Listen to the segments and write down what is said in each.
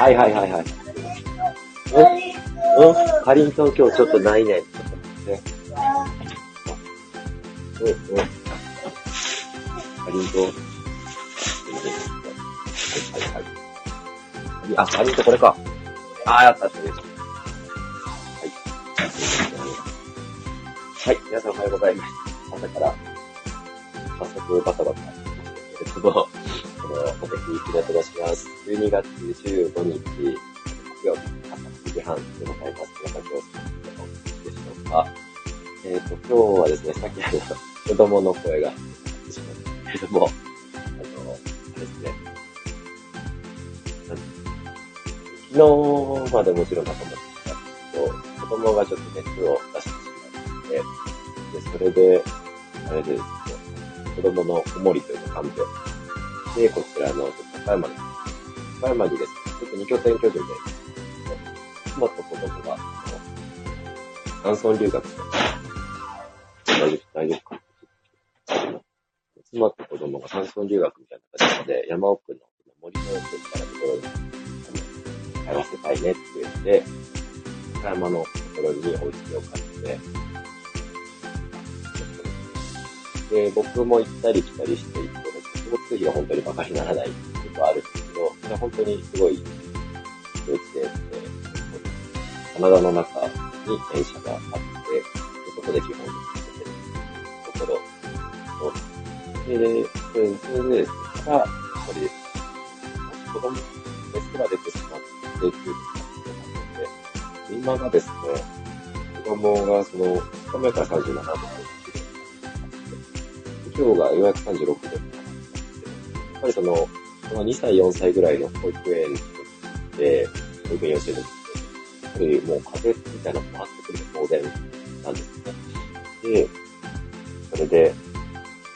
はいはいはいはい。うんうんかりんとう今日ちょっとないね。ちょっと待って。うんうん。かりんとう。はいはい。あ、かりんとうこれか。あー、やった、それ。はい。はい、皆さんおはようございます。朝から、早速バタバタしてますけれども、この、お天気気が出します。12月15日、木曜日、朝7時半でございます。皆さん今日お過ごしでしょうか。えっ、と、今日はですね、さっきあの、子供の声がしまったけども、あの、あれですね、昨日までもちろん仲間だったんですけど、子供がちょっと熱を出してしまって、で、それで、あれでですね、子供のおもりというか看病。で、こちらの、ちょっと岡山に、岡山にですね、ちょっと二拠点居住で、妻と子供が、あの、山村留学、大丈夫、大丈夫か。妻と子供が山村留学みたいな形で、山奥の森の奥みたいなところに、あの、通わせたいねって言って、岡山のところにお家を借りて、で、僕も行ったり来たりしていて、交通費が本当に馬鹿にならないことはあるんですけど、それは本当にすごい、ドイツで、カナダの中に電車があって、そこで基本にしてるところと、で、それそれでですね、ただ、やっぱり、もし子供ですら出てしまってっていう感じなので、今がですね、子供がその、2日目から37度で、今日がようやく36度になってぱりその、この2歳、4歳ぐらいの保育園で、保育園幼稚園で、やっぱりもう風邪みたいなのもあってくるの当然なんですね。で、それで、やっ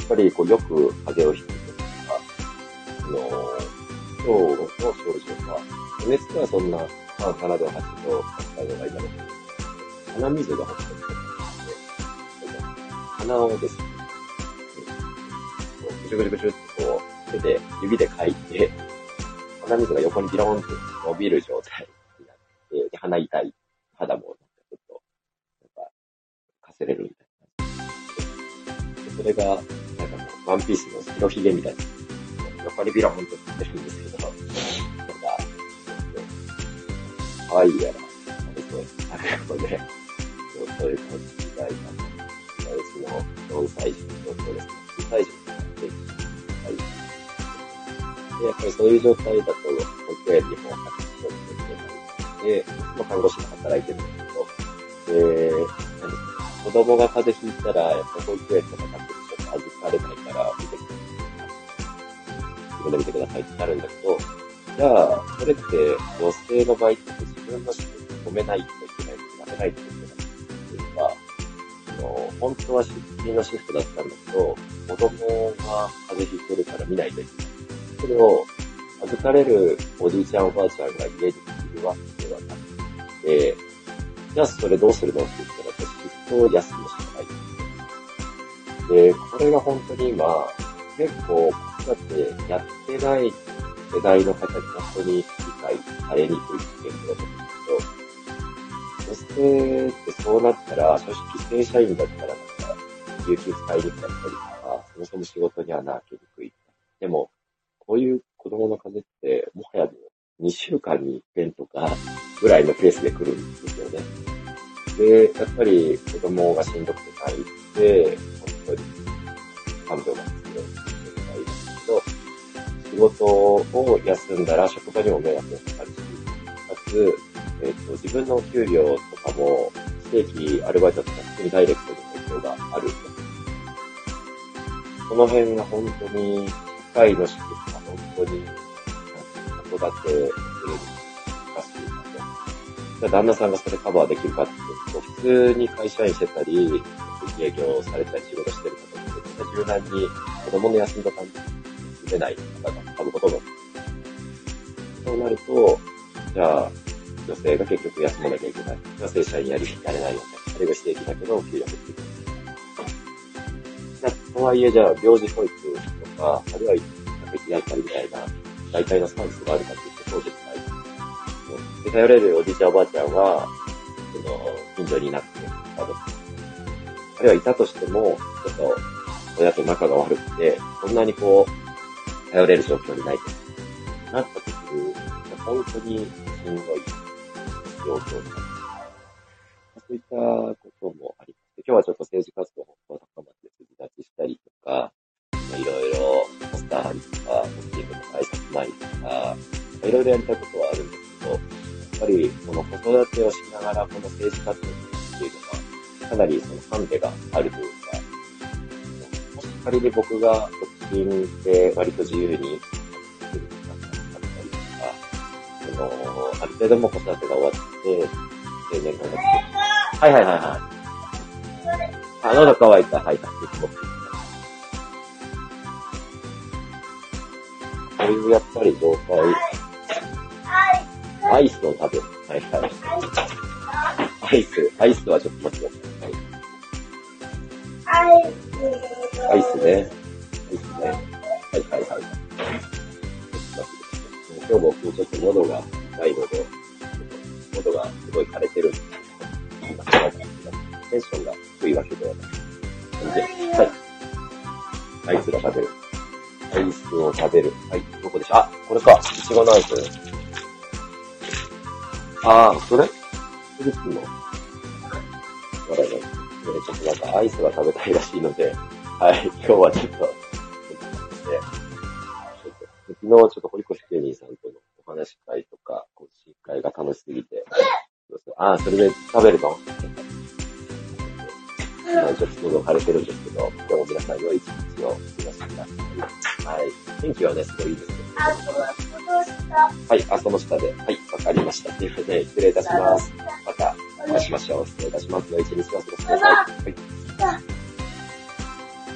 ぱりこうよく風邪をひくとか、あの、今日の症状は、熱ではそんな、まあ、7度、8度、8度がいたので、鼻水がほとんど出てなくて、鼻をですね、ぐちゅぐちゅぐちゅっとこう、手で、指で書いて、鼻水が横にビローンって伸びる状態になって、で鼻痛い、肌もなんかちょっと、なんか、かせれるみたいな。でそれが、なんかもう、ワンピースの白ひげみたいな、横にビローンって出てるんですけど、なんか、可愛いやら、あれと、あれこで、そういう感じがいた。うちの4歳児の状況ですね。2歳児のはい。で、やっぱりそういう状態だと、保育園にも発しようといけない。で、まあ、看護師で働いてるんですけど、で、何ですか、子供が風邪ひいたら、やっぱ保育園とか学校ちょっと預かれないから、見てください。自分で見てくださいってなるんだけど、じゃあ、それって女性の場合って自分の仕事を止めないといけない、やめないといけないっていうか、あの、本当は出勤のシフトだったんだけど、子供が風邪ひいてるから見ないといけない。それを預かれるおじいちゃんおばあちゃんが家にいるわけではなくて、じゃあそれどうするのって言ったら、シフトを休むしかない。で、これが本当に今、結構、子育てやってない世代の方に本当に理解されにくいっていうことだと思うんですけど、女性ってそうなったら、正直正社員だったらなんか、有給使いにくかったりとか、そもそも仕事にはなきにくい。でも、こういう子供の風邪って、もはや2週間に一遍とか、ぐらいのペースで来るんですよね。で、やっぱり子供がしんどくて泣いて、本当に感情が必要っていうのがいいんですけど、仕事を休んだら職場にも迷惑がかかるし、かつ、えっ、と、自分の給料とかも、正規アルバイトとか普通にダイレクトに影響がある。この辺が本当に、会の仕組みが本当に、子育てするのに難しいなと。じゃあ旦那さんがそれカバーできるかっていうと、普通に会社員してたり、営業されたり仕事してる方って、柔軟に子供の休んだ感じ住めない方が多分ほとんど。そうなると、じゃあ、女性が結局休まなきゃいけない。女性社員やり、やれないので、あるいは非正規だけど、給料減っていく。とはいえ、じゃあ、病児保育か、あるいは、育児やったりみたいな、大体のサービスがあるかっていうと、そうですない。で頼れるおじいちゃんおばあちゃんは、その、近所にいなくて、あの、あるいはいたとしても、ちょっと、親と仲が悪くて、そんなにこう、頼れる状況にないと。なった時に、本当にしんどい状況になる。そういったこともあります。今日はちょっと政治活動も高まって筋立ちしたりとか、いろいろタとか、ポスティングの挨拶回りとか、いろいろやりたいことはあるんですけど、やっぱりこの子育てをしながらこの政治活動っていうのは、かなりそのハンデがあるというか、もし仮に僕が独身で割と自由に、できる時間があったりとか、その、ある程度も子育てが終わって、定年がなくて、はいはいはいはい。あ、喉乾いた。はいはい。そういうやっぱり状態、アイスを食べる。はいはい。アイス、アイスはちょっと待ってください。アイスね。アイスね。はいはいはい。今日僕ちょっと喉が痛いので、喉がすごい枯れてるんです今テンションが低いわけではない。はい。アイスが食べる。アイスを食べる。はい、どこでしょう？あ、これか。いちごのアイス。あー、それ？フルーツの？わかります。ちょっとなんかアイスが食べたいらしいので、はい、今日はちょっと、ちょっと昨日ちょっと堀越芸人さんとのお話し会とか、懇親会が楽しすぎて、あー、それで食べるの？今ちょっと喉枯れてるんですけど、今日も皆さん良い一日を過ごして。天気はね、すごいいいですけど。はい、あ、その下で。はい、わかりました。ということで、失礼いたします。またお会いしましょう。失礼いたします。良い一日を過ごしてください。はい。